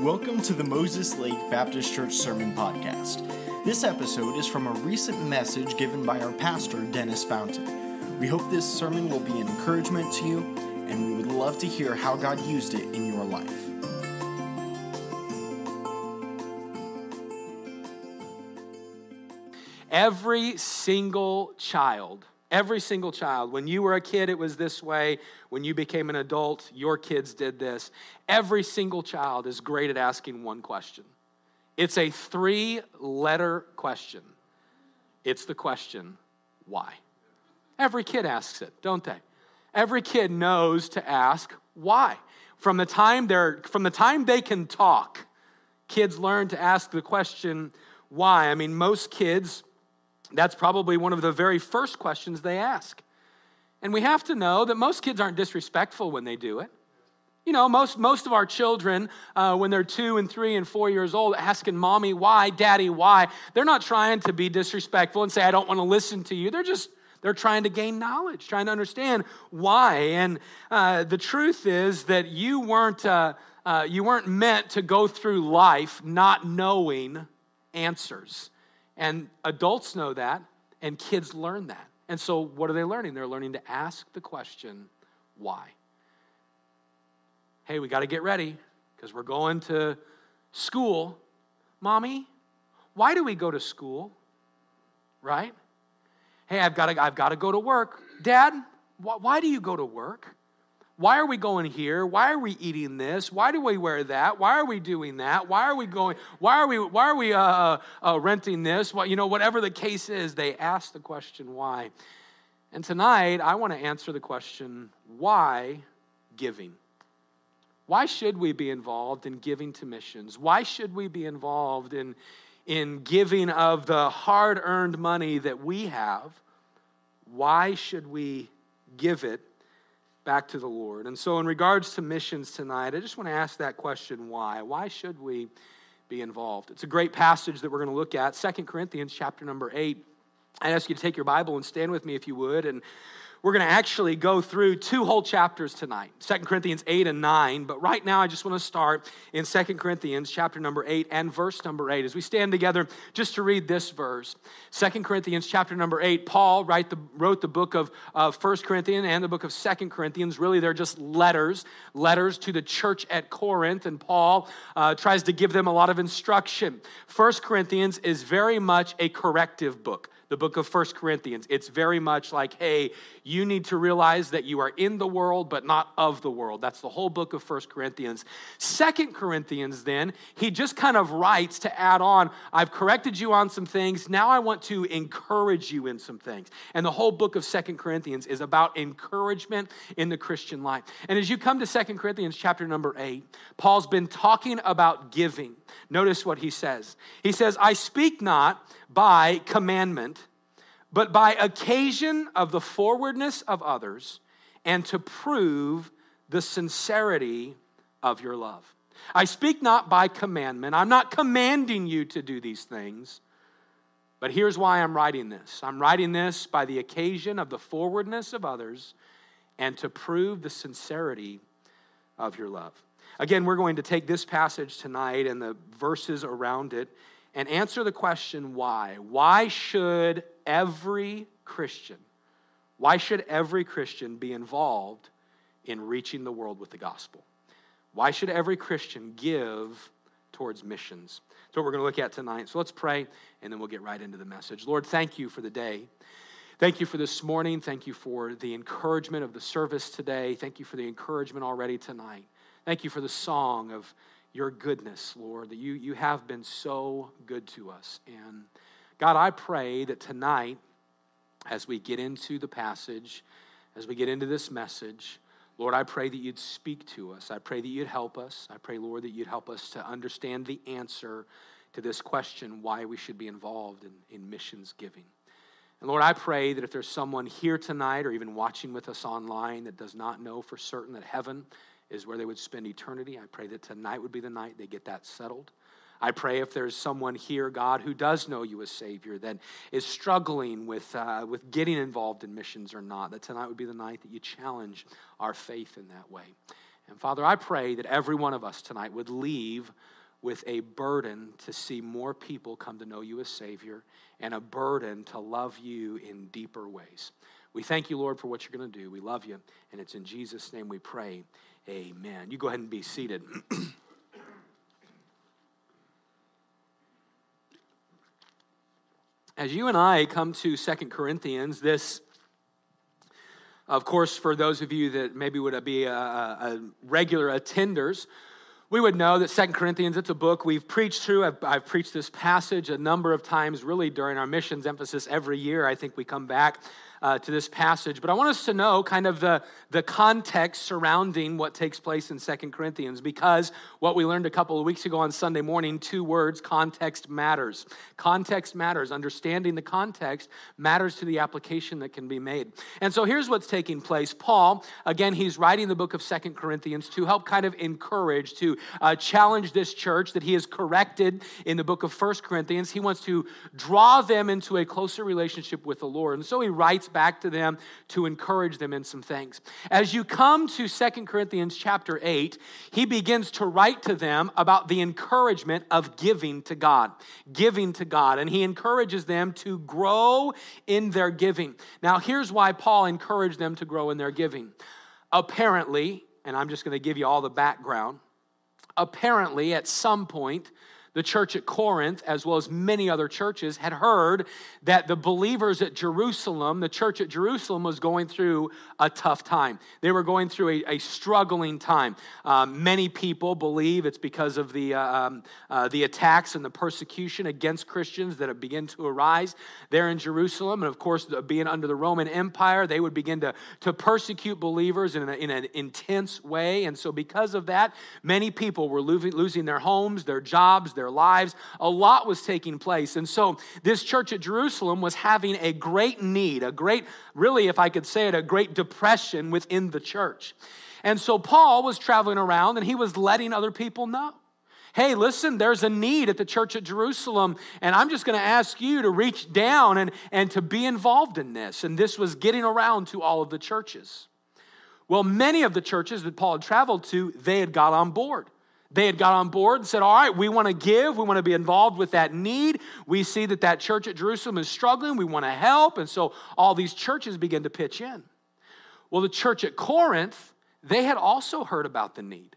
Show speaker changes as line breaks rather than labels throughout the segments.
Welcome to the Moses Lake Baptist Church Sermon Podcast. This episode is from a recent message given by our pastor, Dennis Fountain. We hope this sermon will be an encouragement to you, and we would love to hear how God used it in your life.
Every single child Every single child. When you were a kid, it was this way. When you became an adult, your kids did this. Every single child is great at asking one question. It's a three letter question. It's the question, why? Every kid asks it, don't they? Every kid knows to ask why. From the time they're from the time they can talk, kids learn to ask the question why. I mean, most kids that's probably one of the very first questions they ask. And we have to know that most kids aren't disrespectful when they do it. You know, most, most of our children, uh, when they're two and three and four years old, asking mommy why, daddy why, they're not trying to be disrespectful and say, I don't want to listen to you. They're just, they're trying to gain knowledge, trying to understand why. And uh, the truth is that you weren't, uh, uh you weren't meant to go through life not knowing answers. And adults know that, and kids learn that. And so, what are they learning? They're learning to ask the question, why? Hey, we got to get ready because we're going to school. Mommy, why do we go to school? Right? Hey, I've got to, I've got to go to work. Dad, wh- why do you go to work? Why are we going here? Why are we eating this? Why do we wear that? Why are we doing that? Why are we going? Why are we? Why are we uh, uh, uh, renting this? Well, you know, whatever the case is, they ask the question why. And tonight, I want to answer the question why giving. Why should we be involved in giving to missions? Why should we be involved in in giving of the hard-earned money that we have? Why should we give it? Back to the Lord. And so, in regards to missions tonight, I just want to ask that question why? Why should we be involved? It's a great passage that we're going to look at, Second Corinthians chapter number 8. I ask you to take your Bible and stand with me if you would. And we're going to actually go through two whole chapters tonight, Second Corinthians 8 and 9. But right now, I just want to start in Second Corinthians chapter number 8 and verse number 8 as we stand together just to read this verse. Second Corinthians chapter number 8, Paul write the, wrote the book of uh, 1 Corinthians and the book of Second Corinthians. Really, they're just letters, letters to the church at Corinth. And Paul uh, tries to give them a lot of instruction. First Corinthians is very much a corrective book the book of First Corinthians. It's very much like, hey, you need to realize that you are in the world, but not of the world. That's the whole book of First Corinthians. Second Corinthians, then, he just kind of writes to add on, I've corrected you on some things. Now I want to encourage you in some things. And the whole book of Second Corinthians is about encouragement in the Christian life. And as you come to Second Corinthians chapter number eight, Paul's been talking about giving. Notice what he says. He says, I speak not by commandment, but by occasion of the forwardness of others, and to prove the sincerity of your love. I speak not by commandment. I'm not commanding you to do these things. But here's why I'm writing this I'm writing this by the occasion of the forwardness of others and to prove the sincerity of your love. Again, we're going to take this passage tonight and the verses around it and answer the question why. Why should every Christian, why should every Christian be involved in reaching the world with the gospel? Why should every Christian give towards missions? That's what we're going to look at tonight. So let's pray and then we'll get right into the message. Lord, thank you for the day. Thank you for this morning. Thank you for the encouragement of the service today. Thank you for the encouragement already tonight. Thank you for the song of your goodness, Lord, that you, you have been so good to us. And God, I pray that tonight, as we get into the passage, as we get into this message, Lord, I pray that you'd speak to us. I pray that you'd help us. I pray, Lord, that you'd help us to understand the answer to this question why we should be involved in, in missions giving. And Lord, I pray that if there's someone here tonight or even watching with us online that does not know for certain that heaven is where they would spend eternity. I pray that tonight would be the night they get that settled. I pray if there's someone here, God, who does know you as Savior, that is struggling with, uh, with getting involved in missions or not, that tonight would be the night that you challenge our faith in that way. And Father, I pray that every one of us tonight would leave with a burden to see more people come to know you as Savior and a burden to love you in deeper ways. We thank you, Lord, for what you're going to do. We love you. And it's in Jesus' name we pray. Amen. You go ahead and be seated. As you and I come to Second Corinthians, this of course, for those of you that maybe would be a, a regular attenders, we would know that Second Corinthians, it's a book we've preached through. I've, I've, preached this passage a number of times, really, during our missions emphasis every year. I think we come back uh, to this passage. But I want us to know kind of the, the context surrounding what takes place in Second Corinthians because what we learned a couple of weeks ago on Sunday morning two words context matters. Context matters. Understanding the context matters to the application that can be made. And so here's what's taking place. Paul, again, he's writing the book of Second Corinthians to help kind of encourage, to uh, challenge this church that he has corrected in the book of First Corinthians. He wants to draw them into a closer relationship with the Lord. And so he writes back to them to encourage them in some things. As you come to Second Corinthians chapter 8, he begins to write to them about the encouragement of giving to God, giving to God, and he encourages them to grow in their giving. Now, here's why Paul encouraged them to grow in their giving. Apparently, and I'm just going to give you all the background, apparently, at some point, the church at Corinth, as well as many other churches, had heard that the believers at Jerusalem, the church at Jerusalem, was going through a tough time. They were going through a, a struggling time. Um, many people believe it's because of the, uh, um, uh, the attacks and the persecution against Christians that have begun to arise there in Jerusalem. And of course, being under the Roman Empire, they would begin to, to persecute believers in, a, in an intense way. And so, because of that, many people were losing, losing their homes, their jobs, their their lives. A lot was taking place. And so this church at Jerusalem was having a great need, a great, really, if I could say it, a great depression within the church. And so Paul was traveling around and he was letting other people know hey, listen, there's a need at the church at Jerusalem, and I'm just going to ask you to reach down and, and to be involved in this. And this was getting around to all of the churches. Well, many of the churches that Paul had traveled to, they had got on board. They had got on board and said, All right, we want to give. We want to be involved with that need. We see that that church at Jerusalem is struggling. We want to help. And so all these churches begin to pitch in. Well, the church at Corinth, they had also heard about the need,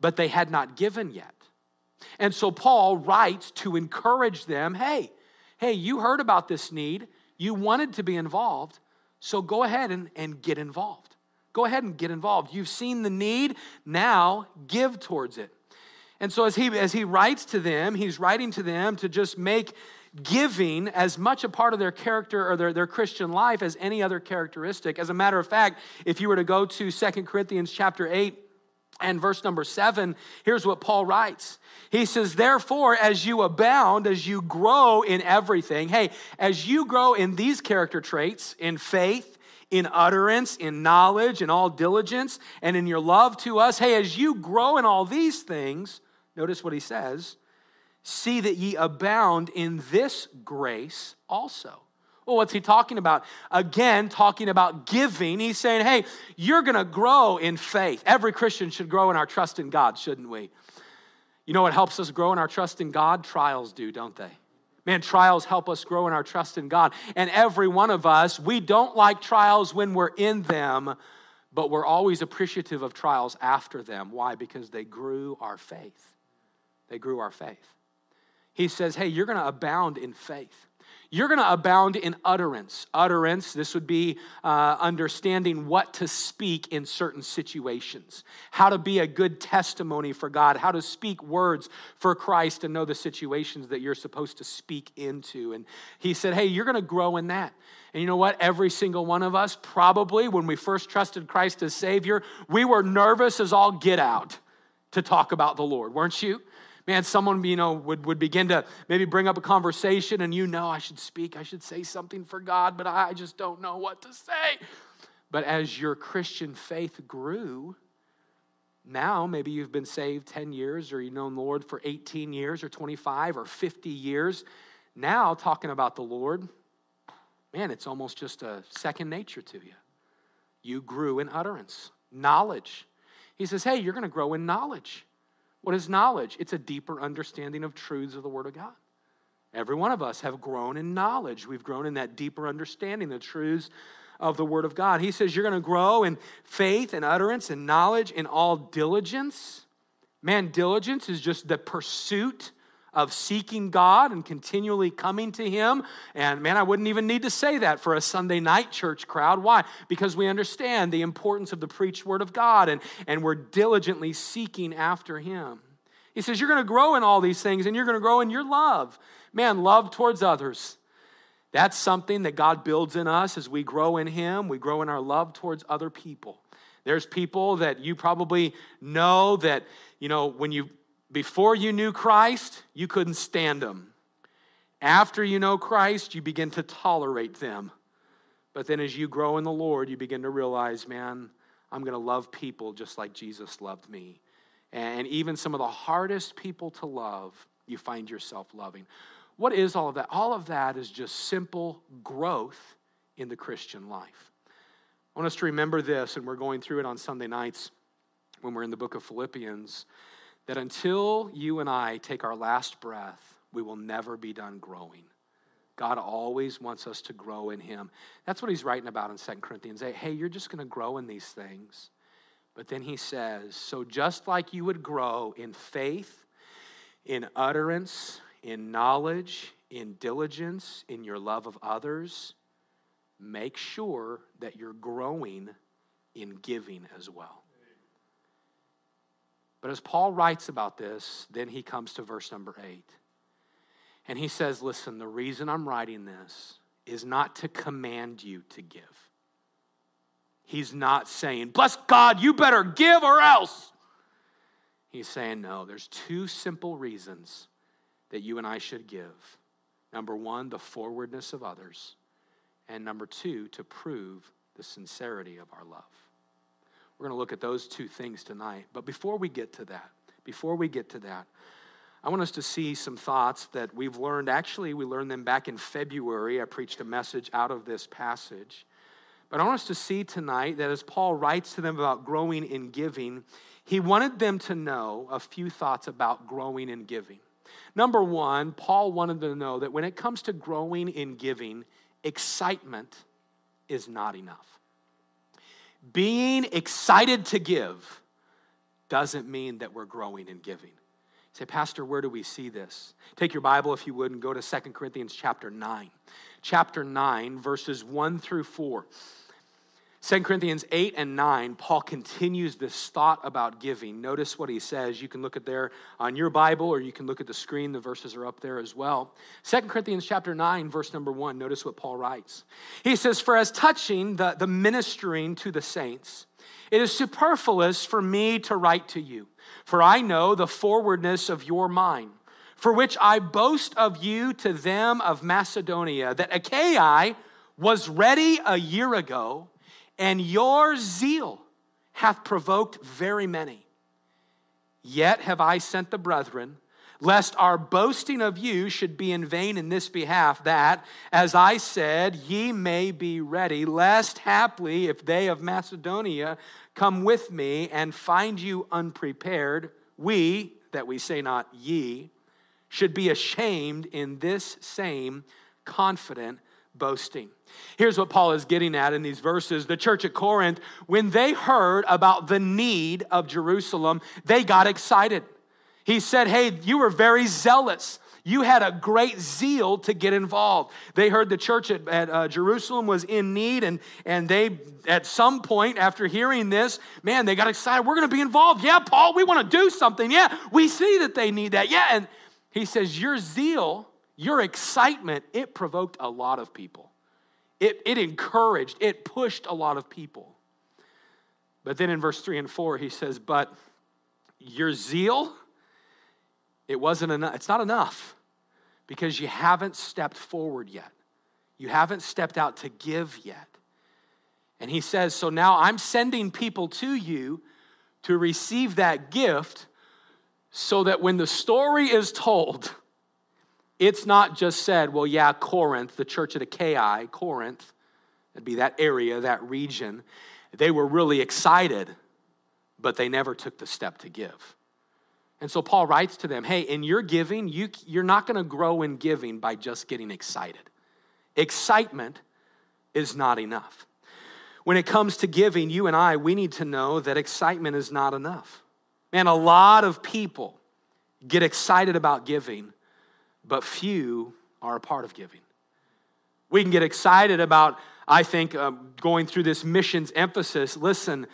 but they had not given yet. And so Paul writes to encourage them hey, hey, you heard about this need. You wanted to be involved. So go ahead and, and get involved. Go ahead and get involved. You've seen the need, now give towards it. And so as he as he writes to them, he's writing to them to just make giving as much a part of their character or their, their Christian life as any other characteristic. As a matter of fact, if you were to go to Second Corinthians chapter 8, and verse number seven, here's what Paul writes. He says, Therefore, as you abound, as you grow in everything, hey, as you grow in these character traits, in faith, in utterance, in knowledge, in all diligence, and in your love to us. Hey, as you grow in all these things, notice what he says see that ye abound in this grace also. Well, what's he talking about? Again, talking about giving. He's saying, hey, you're going to grow in faith. Every Christian should grow in our trust in God, shouldn't we? You know what helps us grow in our trust in God? Trials do, don't they? Man, trials help us grow in our trust in God. And every one of us, we don't like trials when we're in them, but we're always appreciative of trials after them. Why? Because they grew our faith. They grew our faith. He says, hey, you're going to abound in faith. You're going to abound in utterance. Utterance, this would be uh, understanding what to speak in certain situations, how to be a good testimony for God, how to speak words for Christ and know the situations that you're supposed to speak into. And he said, Hey, you're going to grow in that. And you know what? Every single one of us, probably when we first trusted Christ as Savior, we were nervous as all get out to talk about the Lord, weren't you? Man, someone, you know, would, would begin to maybe bring up a conversation and you know I should speak, I should say something for God, but I just don't know what to say. But as your Christian faith grew, now maybe you've been saved 10 years or you've known the Lord for 18 years or 25 or 50 years. Now, talking about the Lord, man, it's almost just a second nature to you. You grew in utterance, knowledge, He says, hey, you're going to grow in knowledge. What is knowledge? It's a deeper understanding of truths of the Word of God. Every one of us have grown in knowledge. We've grown in that deeper understanding, the truths of the Word of God. He says, You're going to grow in faith and utterance and knowledge in all diligence. Man, diligence is just the pursuit of seeking God and continually coming to Him. And man, I wouldn't even need to say that for a Sunday night church crowd. Why? Because we understand the importance of the preached Word of God and, and we're diligently seeking after Him. He says, You're going to grow in all these things and you're going to grow in your love. Man, love towards others. That's something that God builds in us as we grow in Him. We grow in our love towards other people. There's people that you probably know that, you know, when you before you knew Christ, you couldn't stand them. After you know Christ, you begin to tolerate them. But then as you grow in the Lord, you begin to realize, man, I'm going to love people just like Jesus loved me. And even some of the hardest people to love, you find yourself loving. What is all of that? All of that is just simple growth in the Christian life. I want us to remember this, and we're going through it on Sunday nights when we're in the book of Philippians that until you and I take our last breath, we will never be done growing. God always wants us to grow in Him. That's what He's writing about in 2 Corinthians 8. Hey, you're just going to grow in these things. But then He says, so just like you would grow in faith, in utterance, in knowledge, in diligence, in your love of others, make sure that you're growing in giving as well. But as Paul writes about this, then he comes to verse number eight. And he says, Listen, the reason I'm writing this is not to command you to give. He's not saying, Bless God, you better give or else. He's saying, No, there's two simple reasons that you and I should give. Number one, the forwardness of others. And number two, to prove the sincerity of our love. We're going to look at those two things tonight. But before we get to that, before we get to that, I want us to see some thoughts that we've learned. Actually, we learned them back in February. I preached a message out of this passage. But I want us to see tonight that as Paul writes to them about growing in giving, he wanted them to know a few thoughts about growing in giving. Number one, Paul wanted them to know that when it comes to growing in giving, excitement is not enough. Being excited to give doesn't mean that we're growing in giving. say, Pastor, where do we see this? Take your Bible, if you would, and go to 2 Corinthians chapter 9. Chapter 9, verses 1 through 4. 2 Corinthians 8 and 9, Paul continues this thought about giving. Notice what he says. You can look at there on your Bible or you can look at the screen. The verses are up there as well. 2 Corinthians chapter 9, verse number 1, notice what Paul writes. He says, For as touching the, the ministering to the saints, it is superfluous for me to write to you, for I know the forwardness of your mind, for which I boast of you to them of Macedonia, that Achaia was ready a year ago and your zeal hath provoked very many. Yet have I sent the brethren, lest our boasting of you should be in vain in this behalf, that, as I said, ye may be ready, lest haply, if they of Macedonia come with me and find you unprepared, we, that we say not ye, should be ashamed in this same confident boasting. Here's what Paul is getting at in these verses. The church at Corinth, when they heard about the need of Jerusalem, they got excited. He said, Hey, you were very zealous. You had a great zeal to get involved. They heard the church at, at uh, Jerusalem was in need, and, and they, at some point after hearing this, man, they got excited. We're going to be involved. Yeah, Paul, we want to do something. Yeah, we see that they need that. Yeah. And he says, Your zeal your excitement, it provoked a lot of people. It, it encouraged, it pushed a lot of people. But then in verse 3 and 4, he says, But your zeal, it wasn't enough. It's not enough because you haven't stepped forward yet. You haven't stepped out to give yet. And he says, So now I'm sending people to you to receive that gift so that when the story is told, it's not just said, well, yeah, Corinth, the church at Achaia, Corinth, that'd be that area, that region, they were really excited but they never took the step to give. And so Paul writes to them hey, in your giving, you, you're not going to grow in giving by just getting excited. Excitement is not enough. When it comes to giving, you and I, we need to know that excitement is not enough. Man, a lot of people get excited about giving, but few are a part of giving. We can get excited about, I think, uh, going through this missions emphasis. Listen,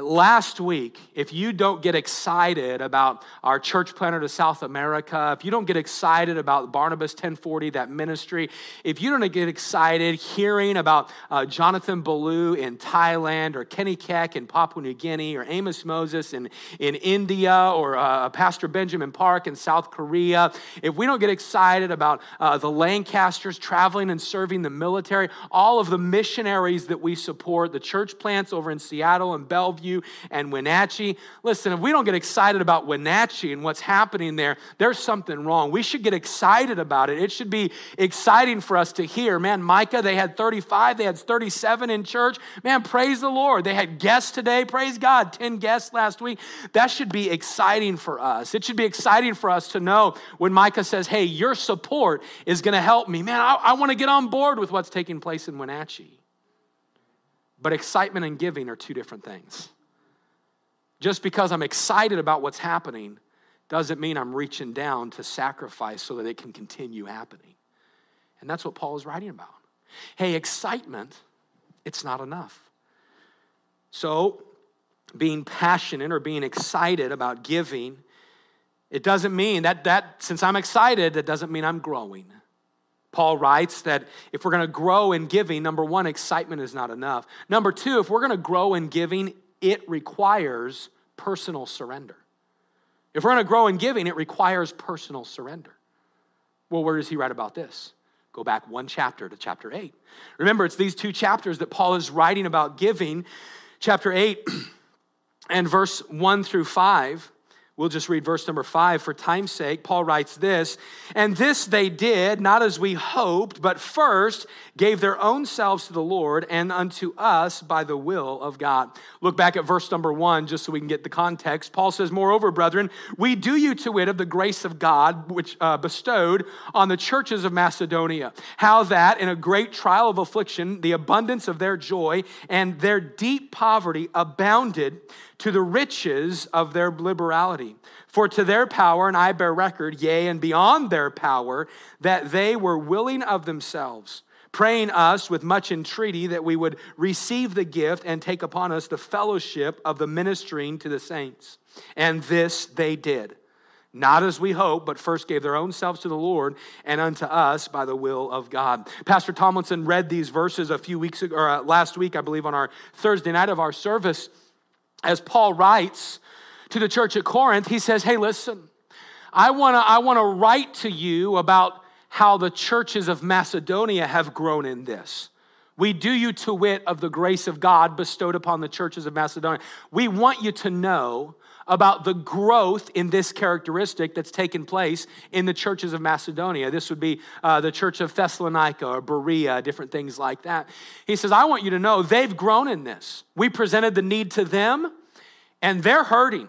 Last week, if you don't get excited about our church planter to South America, if you don't get excited about Barnabas 1040, that ministry, if you don't get excited hearing about uh, Jonathan Ballou in Thailand or Kenny Keck in Papua New Guinea or Amos Moses in, in India or uh, Pastor Benjamin Park in South Korea, if we don't get excited about uh, the Lancasters traveling and serving the military, all of the missionaries that we support, the church plants over in Seattle and Bellevue, Bellevue and Wenatchee. Listen, if we don't get excited about Wenatchee and what's happening there, there's something wrong. We should get excited about it. It should be exciting for us to hear. Man, Micah, they had 35, they had 37 in church. Man, praise the Lord. They had guests today. Praise God. 10 guests last week. That should be exciting for us. It should be exciting for us to know when Micah says, Hey, your support is going to help me. Man, I, I want to get on board with what's taking place in Wenatchee. But excitement and giving are two different things. Just because I'm excited about what's happening doesn't mean I'm reaching down to sacrifice so that it can continue happening. And that's what Paul is writing about. Hey, excitement, it's not enough. So, being passionate or being excited about giving, it doesn't mean that, that since I'm excited, that doesn't mean I'm growing. Paul writes that if we're going to grow in giving, number one, excitement is not enough. Number two, if we're going to grow in giving, it requires personal surrender. If we're going to grow in giving, it requires personal surrender. Well, where does he write about this? Go back one chapter to chapter 8. Remember, it's these two chapters that Paul is writing about giving. Chapter 8 and verse 1 through 5 We'll just read verse number five for time's sake. Paul writes this, and this they did, not as we hoped, but first gave their own selves to the Lord and unto us by the will of God. Look back at verse number one, just so we can get the context. Paul says, Moreover, brethren, we do you to wit of the grace of God, which uh, bestowed on the churches of Macedonia, how that in a great trial of affliction, the abundance of their joy and their deep poverty abounded to the riches of their liberality. For to their power, and I bear record, yea, and beyond their power, that they were willing of themselves, praying us with much entreaty that we would receive the gift and take upon us the fellowship of the ministering to the saints. And this they did. Not as we hope, but first gave their own selves to the Lord and unto us by the will of God. Pastor Tomlinson read these verses a few weeks ago, or uh, last week, I believe, on our Thursday night of our service as Paul writes to the church at Corinth, he says, Hey, listen, I wanna, I wanna write to you about how the churches of Macedonia have grown in this. We do you to wit of the grace of God bestowed upon the churches of Macedonia. We want you to know about the growth in this characteristic that's taken place in the churches of Macedonia. This would be uh, the church of Thessalonica or Berea, different things like that. He says, I want you to know they've grown in this. We presented the need to them, and they're hurting.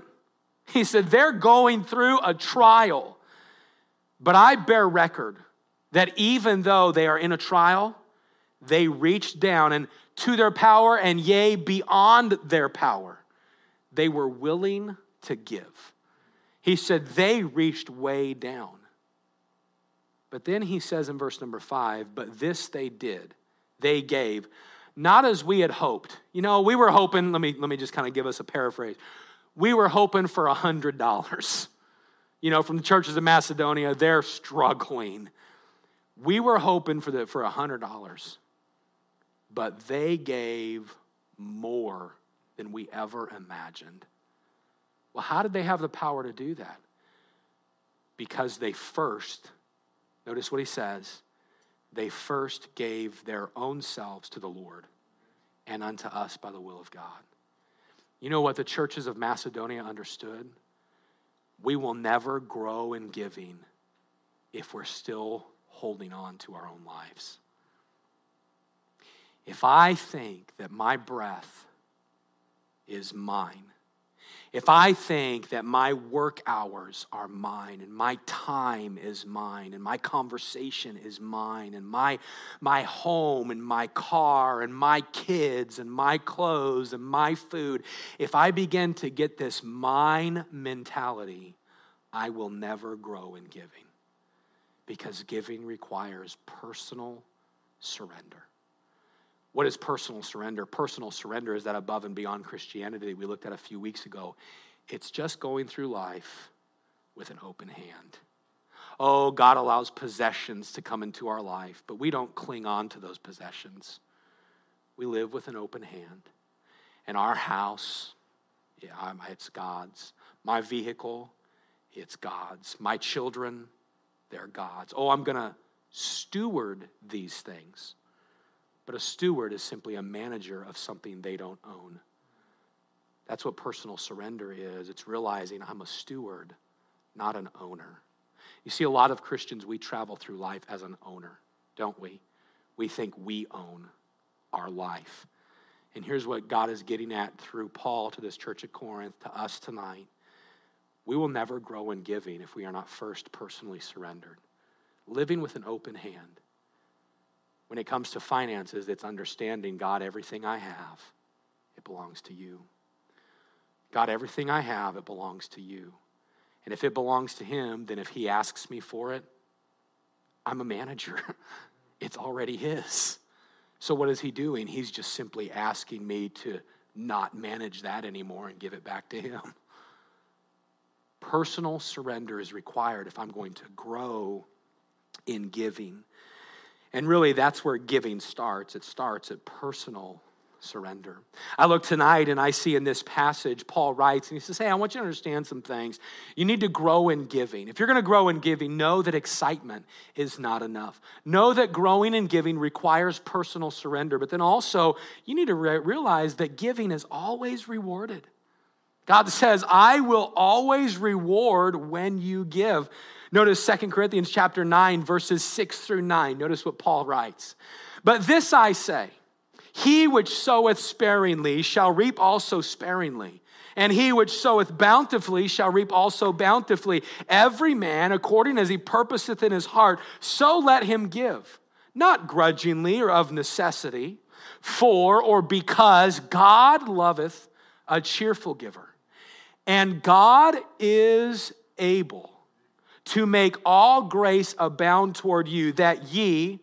He said, they're going through a trial. But I bear record that even though they are in a trial, they reached down and to their power, and yea, beyond their power, they were willing to give. He said they reached way down. But then he says in verse number five, but this they did. They gave, not as we had hoped. You know, we were hoping, let me, let me just kind of give us a paraphrase. We were hoping for a $100. You know, from the churches of Macedonia, they're struggling. We were hoping for, the, for $100, but they gave more than we ever imagined. Well, how did they have the power to do that? Because they first, notice what he says, they first gave their own selves to the Lord and unto us by the will of God. You know what the churches of Macedonia understood? We will never grow in giving if we're still holding on to our own lives. If I think that my breath is mine, if I think that my work hours are mine and my time is mine and my conversation is mine and my, my home and my car and my kids and my clothes and my food, if I begin to get this mine mentality, I will never grow in giving because giving requires personal surrender. What is personal surrender? Personal surrender is that above and beyond Christianity we looked at a few weeks ago. It's just going through life with an open hand. Oh, God allows possessions to come into our life, but we don't cling on to those possessions. We live with an open hand. And our house, yeah, it's God's. My vehicle, it's God's. My children, they're God's. Oh, I'm going to steward these things. But a steward is simply a manager of something they don't own. That's what personal surrender is. It's realizing I'm a steward, not an owner. You see, a lot of Christians, we travel through life as an owner, don't we? We think we own our life. And here's what God is getting at through Paul to this church at Corinth, to us tonight. We will never grow in giving if we are not first personally surrendered. Living with an open hand when it comes to finances, it's understanding God, everything I have, it belongs to you. God, everything I have, it belongs to you. And if it belongs to Him, then if He asks me for it, I'm a manager. it's already His. So what is He doing? He's just simply asking me to not manage that anymore and give it back to Him. Personal surrender is required if I'm going to grow in giving. And really, that's where giving starts. It starts at personal surrender. I look tonight and I see in this passage, Paul writes, and he says, Hey, I want you to understand some things. You need to grow in giving. If you're going to grow in giving, know that excitement is not enough. Know that growing in giving requires personal surrender, but then also you need to re- realize that giving is always rewarded. God says, I will always reward when you give. Notice 2 Corinthians chapter 9, verses 6 through 9. Notice what Paul writes. But this I say He which soweth sparingly shall reap also sparingly. And he which soweth bountifully shall reap also bountifully. Every man according as he purposeth in his heart, so let him give, not grudgingly or of necessity, for or because God loveth a cheerful giver. And God is able to make all grace abound toward you, that ye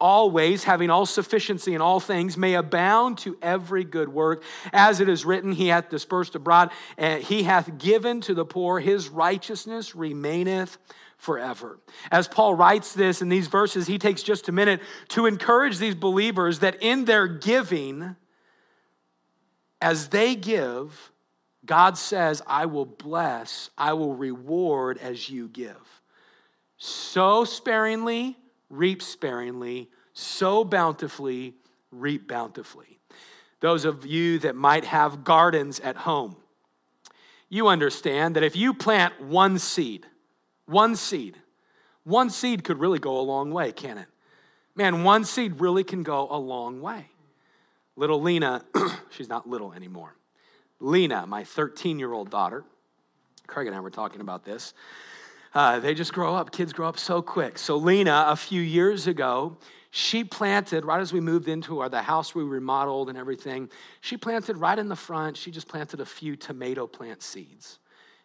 always, having all sufficiency in all things, may abound to every good work. As it is written, He hath dispersed abroad, and He hath given to the poor, His righteousness remaineth forever. As Paul writes this in these verses, he takes just a minute to encourage these believers that in their giving, as they give, God says, I will bless, I will reward as you give. Sow sparingly, reap sparingly, sow bountifully, reap bountifully. Those of you that might have gardens at home, you understand that if you plant one seed, one seed, one seed could really go a long way, can it? Man, one seed really can go a long way. Little Lena, she's not little anymore. Lena, my 13 year old daughter, Craig and I were talking about this. Uh, they just grow up. Kids grow up so quick. So, Lena, a few years ago, she planted, right as we moved into our, the house we remodeled and everything, she planted right in the front, she just planted a few tomato plant seeds.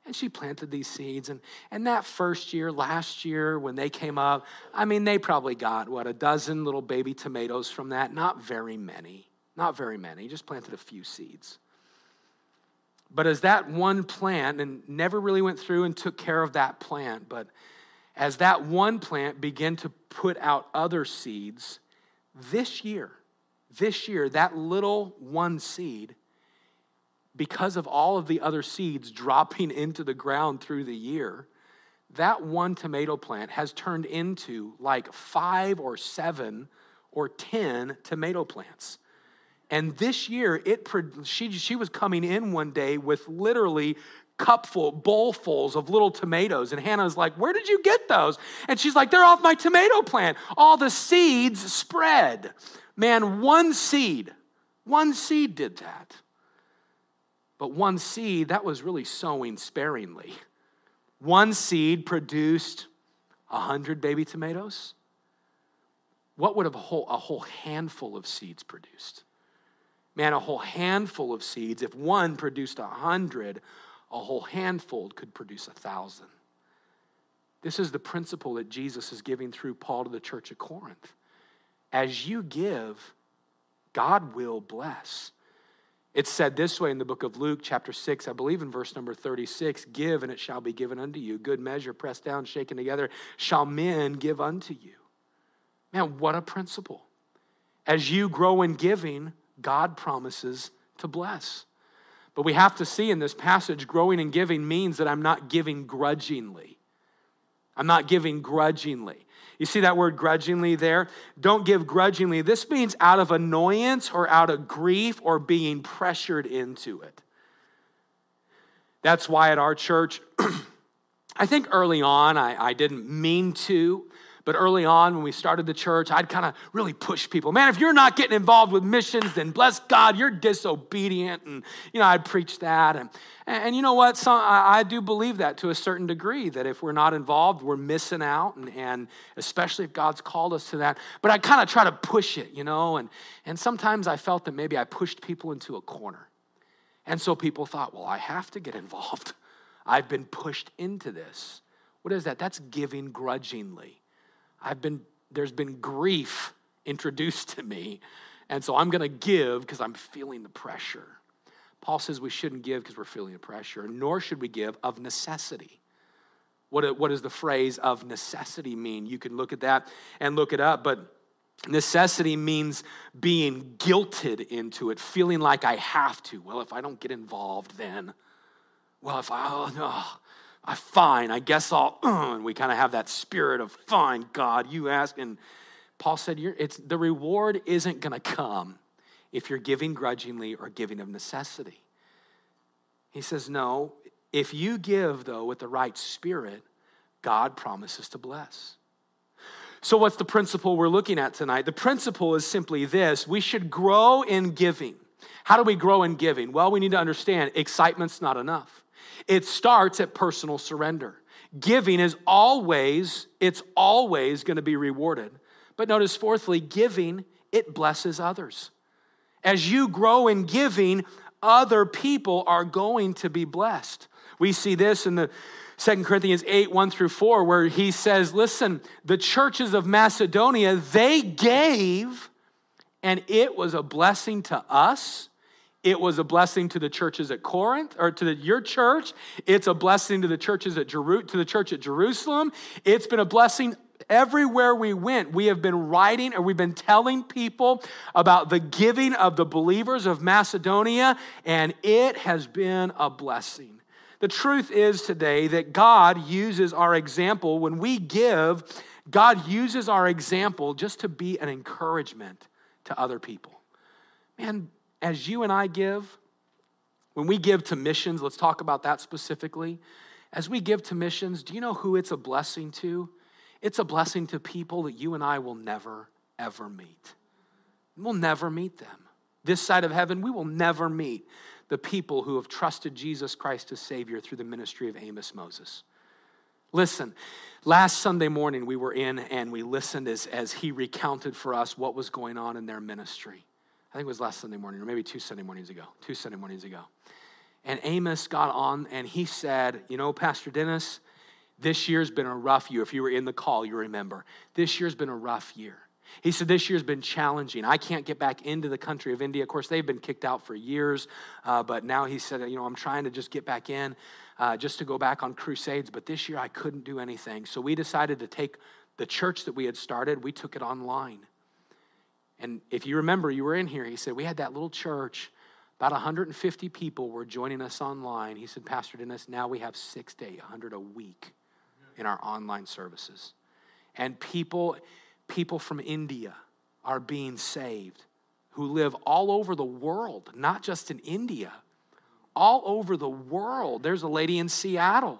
And she planted these seeds. And, and that first year, last year, when they came up, I mean, they probably got, what, a dozen little baby tomatoes from that? Not very many. Not very many. Just planted a few seeds. But as that one plant, and never really went through and took care of that plant, but as that one plant began to put out other seeds, this year, this year, that little one seed, because of all of the other seeds dropping into the ground through the year, that one tomato plant has turned into like five or seven or 10 tomato plants. And this year, it she, she was coming in one day with literally cupful, bowlfuls of little tomatoes. And Hannah's like, Where did you get those? And she's like, They're off my tomato plant. All the seeds spread. Man, one seed, one seed did that. But one seed, that was really sowing sparingly. One seed produced a hundred baby tomatoes. What would a whole, a whole handful of seeds produced? Man, a whole handful of seeds, if one produced a hundred, a whole handful could produce a thousand. This is the principle that Jesus is giving through Paul to the church of Corinth. As you give, God will bless. It's said this way in the book of Luke, chapter 6, I believe in verse number 36 Give, and it shall be given unto you. Good measure, pressed down, shaken together, shall men give unto you. Man, what a principle. As you grow in giving, God promises to bless. But we have to see in this passage, growing and giving means that I'm not giving grudgingly. I'm not giving grudgingly. You see that word grudgingly there? Don't give grudgingly. This means out of annoyance or out of grief or being pressured into it. That's why at our church, I think early on I, I didn't mean to, but early on, when we started the church, I'd kind of really push people. Man, if you're not getting involved with missions, then bless God, you're disobedient. And, you know, I'd preach that. And, and you know what? Some, I, I do believe that to a certain degree, that if we're not involved, we're missing out. And, and especially if God's called us to that. But I kind of try to push it, you know. And, and sometimes I felt that maybe I pushed people into a corner. And so people thought, well, I have to get involved. I've been pushed into this. What is that? That's giving grudgingly. I've been, there's been grief introduced to me. And so I'm going to give because I'm feeling the pressure. Paul says we shouldn't give because we're feeling the pressure, nor should we give of necessity. What, what does the phrase of necessity mean? You can look at that and look it up, but necessity means being guilted into it, feeling like I have to. Well, if I don't get involved, then, well, if I, oh, no, I fine, I guess I'll, uh, and we kind of have that spirit of fine, God, you ask. And Paul said, it's, the reward isn't going to come if you're giving grudgingly or giving of necessity. He says, no, if you give, though, with the right spirit, God promises to bless. So, what's the principle we're looking at tonight? The principle is simply this we should grow in giving. How do we grow in giving? Well, we need to understand excitement's not enough. It starts at personal surrender. Giving is always, it's always going to be rewarded. But notice, fourthly, giving, it blesses others. As you grow in giving, other people are going to be blessed. We see this in the Second Corinthians 8, 1 through 4, where he says, Listen, the churches of Macedonia, they gave, and it was a blessing to us it was a blessing to the churches at Corinth or to the, your church. It's a blessing to the churches at Jeru- to the church at Jerusalem. It's been a blessing everywhere we went. We have been writing or we've been telling people about the giving of the believers of Macedonia, and it has been a blessing. The truth is today that God uses our example when we give, God uses our example just to be an encouragement to other people. Man, as you and I give, when we give to missions, let's talk about that specifically. As we give to missions, do you know who it's a blessing to? It's a blessing to people that you and I will never, ever meet. We'll never meet them. This side of heaven, we will never meet the people who have trusted Jesus Christ as Savior through the ministry of Amos Moses. Listen, last Sunday morning we were in and we listened as, as he recounted for us what was going on in their ministry. I think it was last Sunday morning, or maybe two Sunday mornings ago. Two Sunday mornings ago. And Amos got on and he said, You know, Pastor Dennis, this year's been a rough year. If you were in the call, you remember. This year's been a rough year. He said, This year's been challenging. I can't get back into the country of India. Of course, they've been kicked out for years, uh, but now he said, You know, I'm trying to just get back in, uh, just to go back on crusades. But this year I couldn't do anything. So we decided to take the church that we had started, we took it online. And if you remember, you were in here, he said, We had that little church. About 150 people were joining us online. He said, Pastor Dennis, now we have six to 800 a week in our online services. And people, people from India are being saved who live all over the world, not just in India, all over the world. There's a lady in Seattle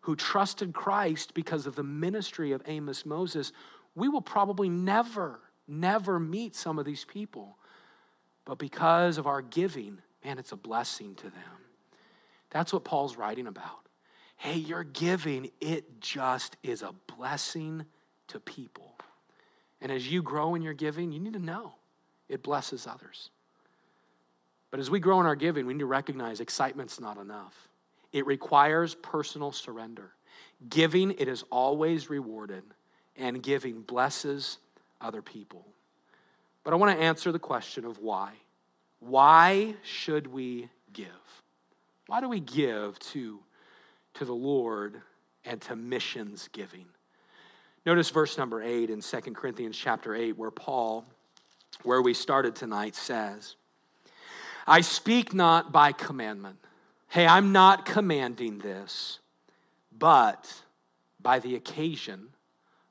who trusted Christ because of the ministry of Amos Moses. We will probably never never meet some of these people. But because of our giving, man, it's a blessing to them. That's what Paul's writing about. Hey, your giving, it just is a blessing to people. And as you grow in your giving, you need to know it blesses others. But as we grow in our giving, we need to recognize excitement's not enough. It requires personal surrender. Giving, it is always rewarded, and giving blesses other people. But I want to answer the question of why. Why should we give? Why do we give to, to the Lord and to missions giving? Notice verse number 8 in 2 Corinthians chapter 8, where Paul, where we started tonight, says, I speak not by commandment. Hey, I'm not commanding this, but by the occasion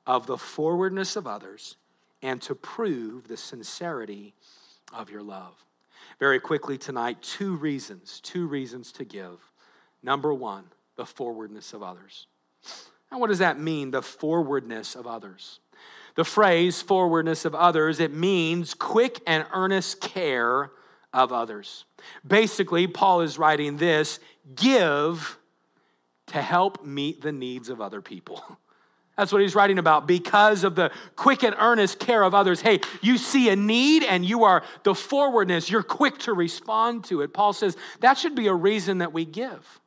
of the forwardness of others and to prove the sincerity of your love. Very quickly tonight, two reasons, two reasons to give. Number one, the forwardness of others. Now, what does that mean, the forwardness of others? The phrase forwardness of others, it means quick and earnest care of others. Basically, Paul is writing this give to help meet the needs of other people. That's what he's writing about because of the quick and earnest care of others. Hey, you see a need and you are the forwardness, you're quick to respond to it. Paul says that should be a reason that we give.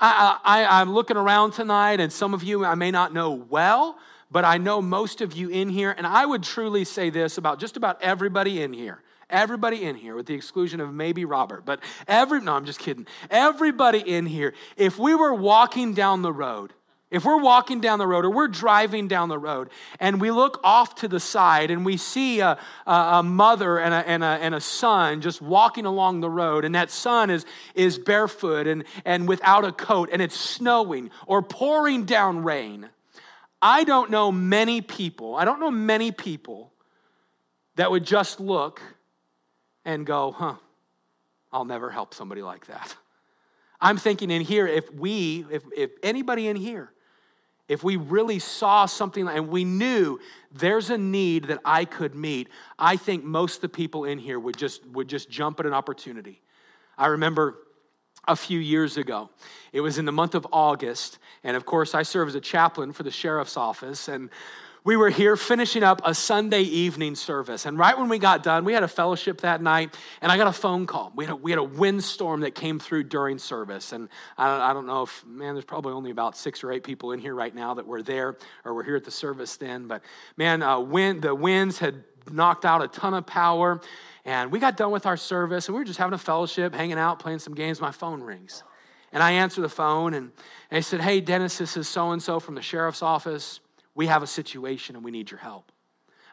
I, I, I'm looking around tonight, and some of you I may not know well, but I know most of you in here, and I would truly say this about just about everybody in here. Everybody in here, with the exclusion of maybe Robert, but every, no, I'm just kidding. Everybody in here, if we were walking down the road if we're walking down the road or we're driving down the road and we look off to the side and we see a, a, mother and a, and, a, and a son just walking along the road, and that son is, is barefoot and, and without a coat, and it's snowing or pouring down rain, I don't know many people, I don't know many people that would just look and go, huh, I'll never help somebody like that. I'm thinking in here, if we, if, if anybody in here if we really saw something and we knew there's a need that I could meet, I think most of the people in here would just, would just jump at an opportunity. I remember a few years ago. It was in the month of August, and of course, I serve as a chaplain for the sheriff's office, and we were here finishing up a Sunday evening service. And right when we got done, we had a fellowship that night, and I got a phone call. We had a, we had a windstorm that came through during service. And I don't, I don't know if, man, there's probably only about six or eight people in here right now that were there or were here at the service then. But man, uh, wind, the winds had knocked out a ton of power. And we got done with our service, and we were just having a fellowship, hanging out, playing some games. My phone rings. And I answer the phone, and, I said, Hey, Dennis, this is so and so from the sheriff's office we have a situation and we need your help.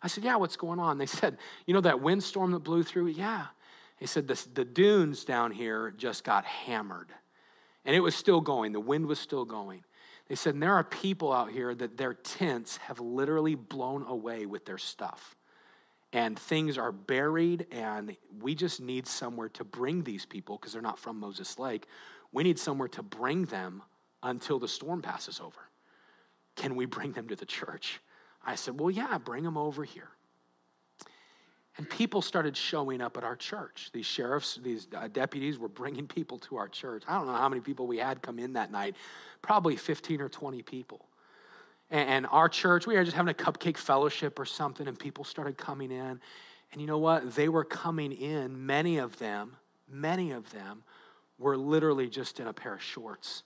I said, Yeah, what's going on? They said, You know that windstorm that blew through? Yeah. He said, the, the dunes down here just got hammered. And it was still going, the wind was still going. They said, and there are people out here that their tents have literally blown away with their stuff. And things are buried, and we just need somewhere to bring these people because they're not from Moses Lake. We need somewhere to bring them until the storm passes over. Can we bring them to the church? I said, Well, yeah, bring them over here. And people started showing up at our church. These sheriffs, these uh, deputies were bringing people to our church. I don't know how many people we had come in that night, probably 15 or 20 people. And, and our church, we were just having a cupcake fellowship or something, and people started coming in. And you know what? They were coming in, many of them, many of them were literally just in a pair of shorts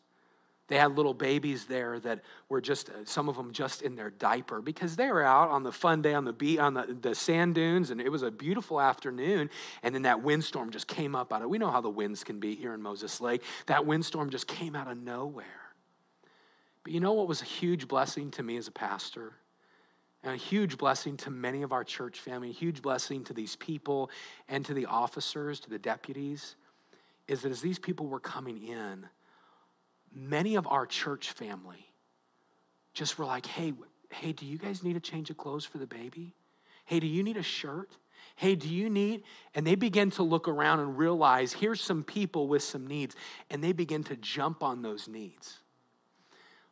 they had little babies there that were just, uh, some of them just in their diaper because they were out on the fun day on the beach, on the, the sand dunes, and it was a beautiful afternoon. And then that windstorm just came up out of, we know how the winds can be here in Moses Lake. That windstorm just came out of nowhere. But you know what was a huge blessing to me as a pastor? And a huge blessing to many of our church family, a huge blessing to these people and to the officers, to the deputies, is that as these people were coming in, many of our church family just were like, hey, hey, do you guys need a change of clothes for the baby? Hey, do you need a shirt? Hey, do you need? And they begin to look around and realize here's some people with some needs, and they begin to jump on those needs.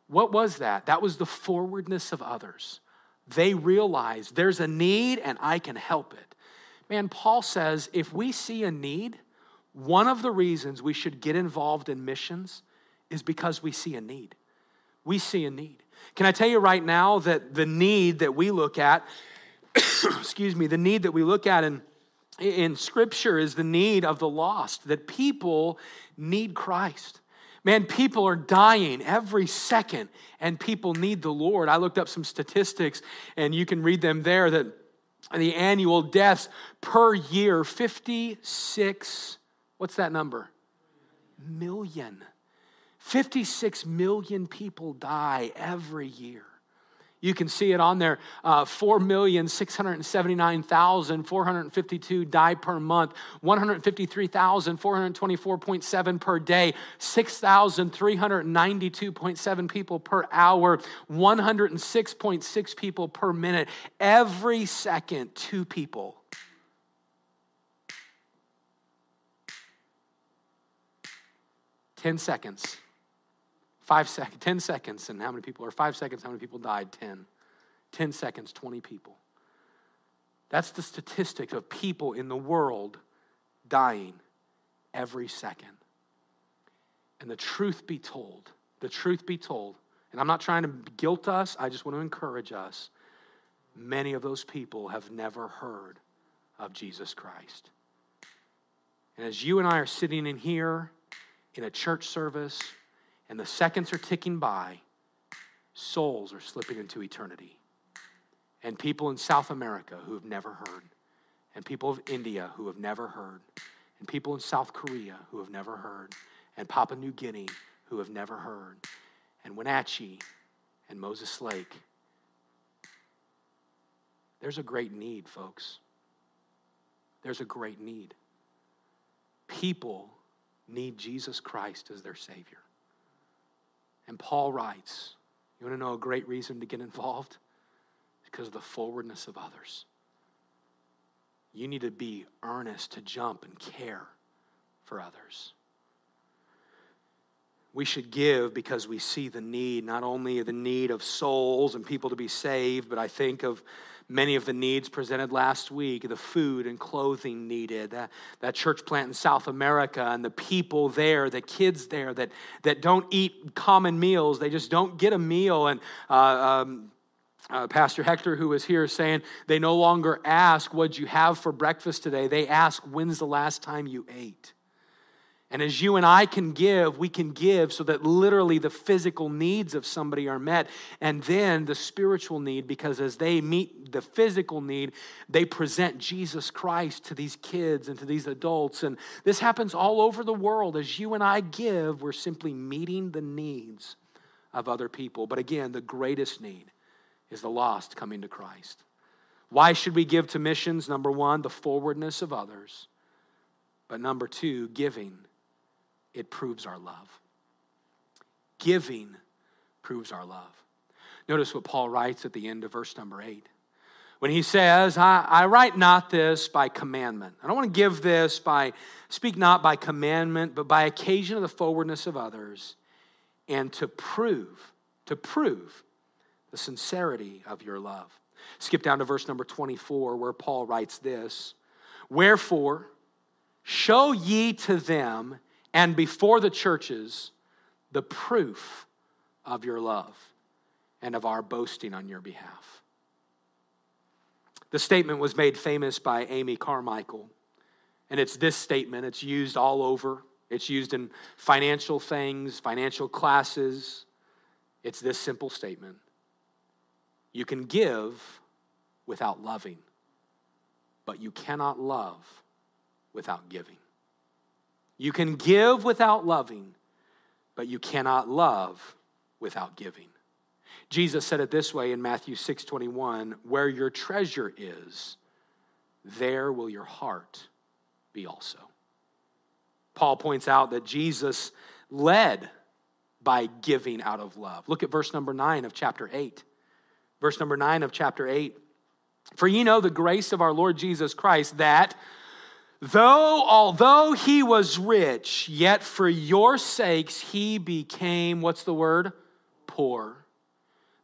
What was that? That was the forwardness of others. They realize there's a need and I can help it. Man, Paul says if we see a need, one of the reasons we should get involved in missions is because we see a need. We see a need. Can I tell you right now that the need that we look at, excuse me, the need that we look at in, in Scripture is the need of the lost, that people need Christ. Man, people are dying every second, and people need the Lord. I looked up some statistics, and you can read them there that the annual deaths per year 56, what's that number? Million. 56 million people die every year. You can see it on there. Uh, 4,679,452 die per month, 153,424.7 per day, 6,392.7 people per hour, 106.6 people per minute. Every second, two people. Ten seconds Five seconds, 10 seconds, and how many people, or five seconds, how many people died? 10. 10 seconds, 20 people. That's the statistics of people in the world dying every second. And the truth be told, the truth be told, and I'm not trying to guilt us, I just want to encourage us. Many of those people have never heard of Jesus Christ. And as you and I are sitting in here in a church service, and the seconds are ticking by, souls are slipping into eternity. And people in South America who have never heard, and people of India who have never heard, and people in South Korea who have never heard, and Papua New Guinea who have never heard, and Wenatchee and Moses Lake. There's a great need, folks. There's a great need. People need Jesus Christ as their Savior. And Paul writes, You want to know a great reason to get involved? Because of the forwardness of others. You need to be earnest to jump and care for others. We should give because we see the need, not only the need of souls and people to be saved, but I think of many of the needs presented last week the food and clothing needed, that, that church plant in South America, and the people there, the kids there that, that don't eat common meals. They just don't get a meal. And uh, um, uh, Pastor Hector, who was here, saying they no longer ask, What'd you have for breakfast today? They ask, When's the last time you ate? And as you and I can give, we can give so that literally the physical needs of somebody are met. And then the spiritual need, because as they meet the physical need, they present Jesus Christ to these kids and to these adults. And this happens all over the world. As you and I give, we're simply meeting the needs of other people. But again, the greatest need is the lost coming to Christ. Why should we give to missions? Number one, the forwardness of others. But number two, giving it proves our love. Giving proves our love. Notice what Paul writes at the end of verse number eight. When he says, I, I write not this by commandment. I don't want to give this by, speak not by commandment, but by occasion of the forwardness of others, and to prove, to prove the sincerity of your love. Skip down to verse number 24, where Paul writes this Wherefore, show ye to them and before the churches the proof of your love and of our boasting on your behalf. The statement was made famous by Amy Carmichael. And it's this statement, it's used all over. It's used in financial things, financial classes. It's this simple statement You can give without loving, but you cannot love without giving. You can give without loving, but you cannot love without giving. Jesus said it this way in Matthew 6 21 where your treasure is, there will your heart be also. Paul points out that Jesus led by giving out of love. Look at verse number 9 of chapter 8. Verse number 9 of chapter 8. For ye know the grace of our Lord Jesus Christ, that Though, although he was rich, yet for your sakes he became, what's the word? Poor.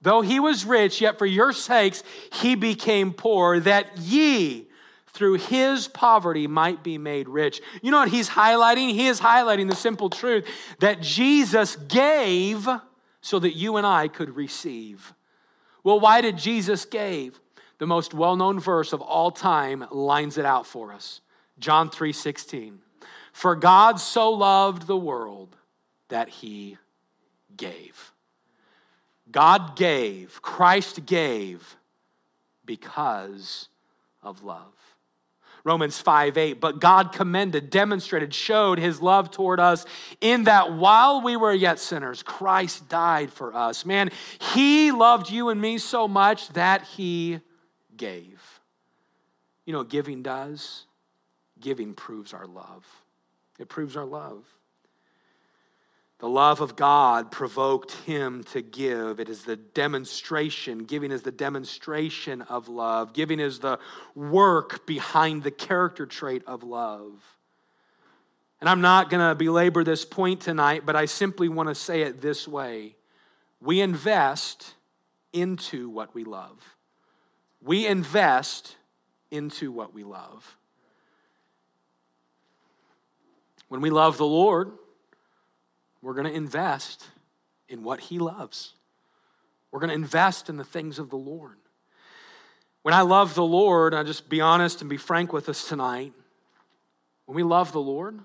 Though he was rich, yet for your sakes he became poor, that ye through his poverty might be made rich. You know what he's highlighting? He is highlighting the simple truth that Jesus gave so that you and I could receive. Well, why did Jesus give? The most well-known verse of all time lines it out for us. John 3:16. For God so loved the world that he gave. God gave, Christ gave because of love. Romans 5 8. But God commended, demonstrated, showed his love toward us in that while we were yet sinners, Christ died for us. Man, he loved you and me so much that he gave. You know what giving does? Giving proves our love. It proves our love. The love of God provoked him to give. It is the demonstration. Giving is the demonstration of love. Giving is the work behind the character trait of love. And I'm not going to belabor this point tonight, but I simply want to say it this way We invest into what we love. We invest into what we love. When we love the Lord, we're going to invest in what He loves. We're going to invest in the things of the Lord. When I love the Lord, I'll just be honest and be frank with us tonight. When we love the Lord,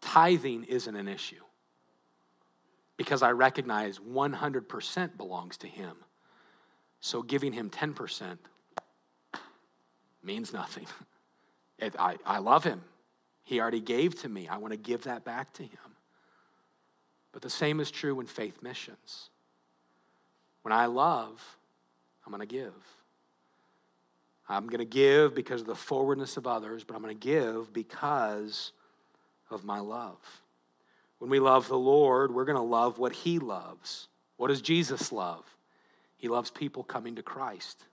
tithing isn't an issue because I recognize 100% belongs to Him. So giving Him 10% means nothing. I, I love Him. He already gave to me. I want to give that back to Him. But the same is true in faith missions. When I love, I'm going to give. I'm going to give because of the forwardness of others, but I'm going to give because of my love. When we love the Lord, we're going to love what He loves. What does Jesus love? He loves people coming to Christ.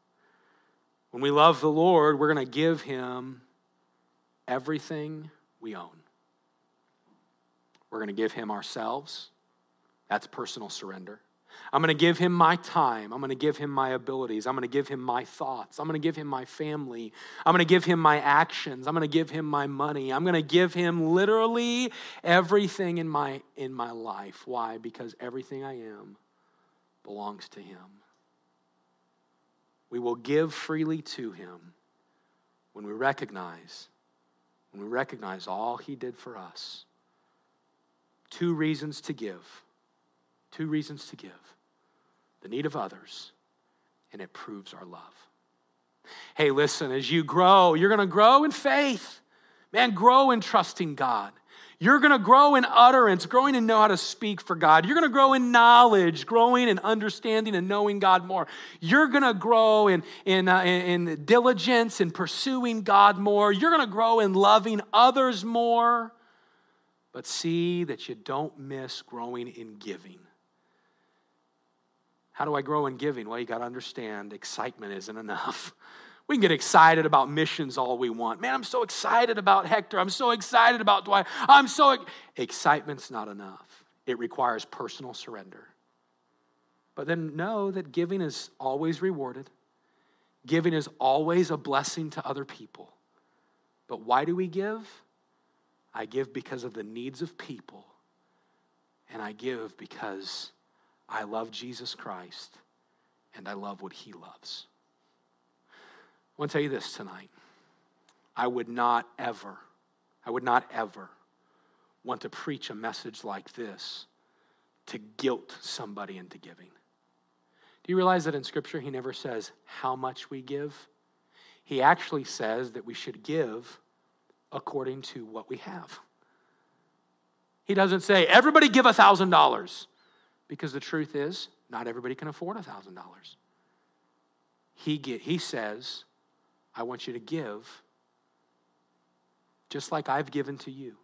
When we love the Lord, we're going to give Him everything we own. We're going to give Him ourselves. That's personal surrender. I'm going to give him my time. I'm going to give him my abilities. I'm going to give him my thoughts. I'm going to give him my family. I'm going to give him my actions. I'm going to give him my money. I'm going to give him literally everything in my in my life. Why? Because everything I am belongs to him. We will give freely to him when we recognize when we recognize all he did for us. Two reasons to give Two reasons to give the need of others, and it proves our love. Hey, listen, as you grow, you're going to grow in faith. Man, grow in trusting God. You're going to grow in utterance, growing and know how to speak for God. You're going to grow in knowledge, growing in understanding and knowing God more. You're going to grow in, in, uh, in diligence and pursuing God more. You're going to grow in loving others more. But see that you don't miss growing in giving. How do I grow in giving? Well, you got to understand excitement isn't enough. We can get excited about missions all we want. Man, I'm so excited about Hector. I'm so excited about Dwight. I'm so. Excitement's not enough. It requires personal surrender. But then know that giving is always rewarded, giving is always a blessing to other people. But why do we give? I give because of the needs of people, and I give because I love Jesus Christ and I love what he loves. Want to tell you this tonight. I would not ever, I would not ever want to preach a message like this to guilt somebody into giving. Do you realize that in Scripture he never says how much we give? He actually says that we should give according to what we have. He doesn't say, everybody give a $1,000. Because the truth is, not everybody can afford $1,000. He, get, he says, I want you to give just like I've given to you.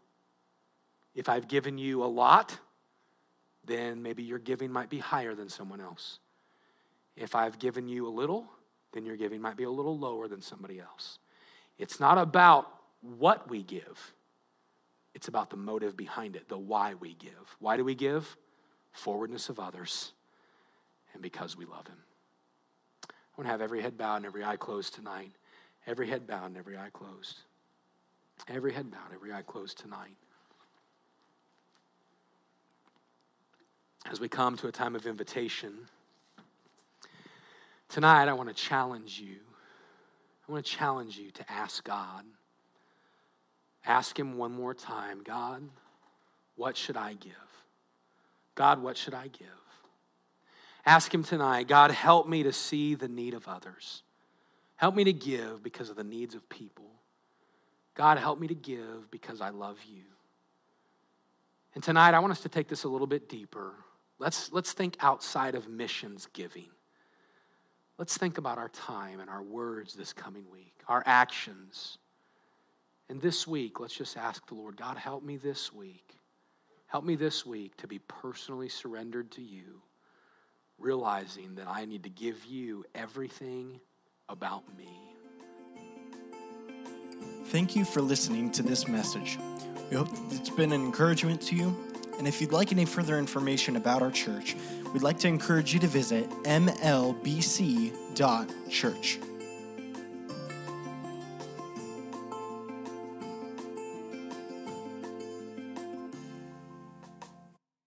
If I've given you a lot, then maybe your giving might be higher than someone else. If I've given you a little, then your giving might be a little lower than somebody else. It's not about what we give, it's about the motive behind it, the why we give. Why do we give? forwardness of others, and because we love Him. I want to have every head bowed and every eye closed tonight. Every head bowed and every eye closed. Every head bowed, every eye closed tonight. As we come to a time of invitation, tonight I want to challenge you. I want to challenge you to ask God. Ask Him one more time God, what should I give? God, what should I give? Ask Him tonight, God, help me to see the need of others. Help me to give because of the needs of people. God, help me to give because I love you. And tonight, I want us to take this a little bit deeper. Let's, let's think outside of missions giving. Let's think about our time and our words this coming week, our actions. And this week, let's just ask the Lord, God, help me this week. Help me this week to be personally surrendered to you, realizing that I need to give you everything about me.
Thank you for listening to this message. We hope it's been an encouragement to you. And if you'd like any further information about our church, we'd like to encourage you to visit mlbc.church.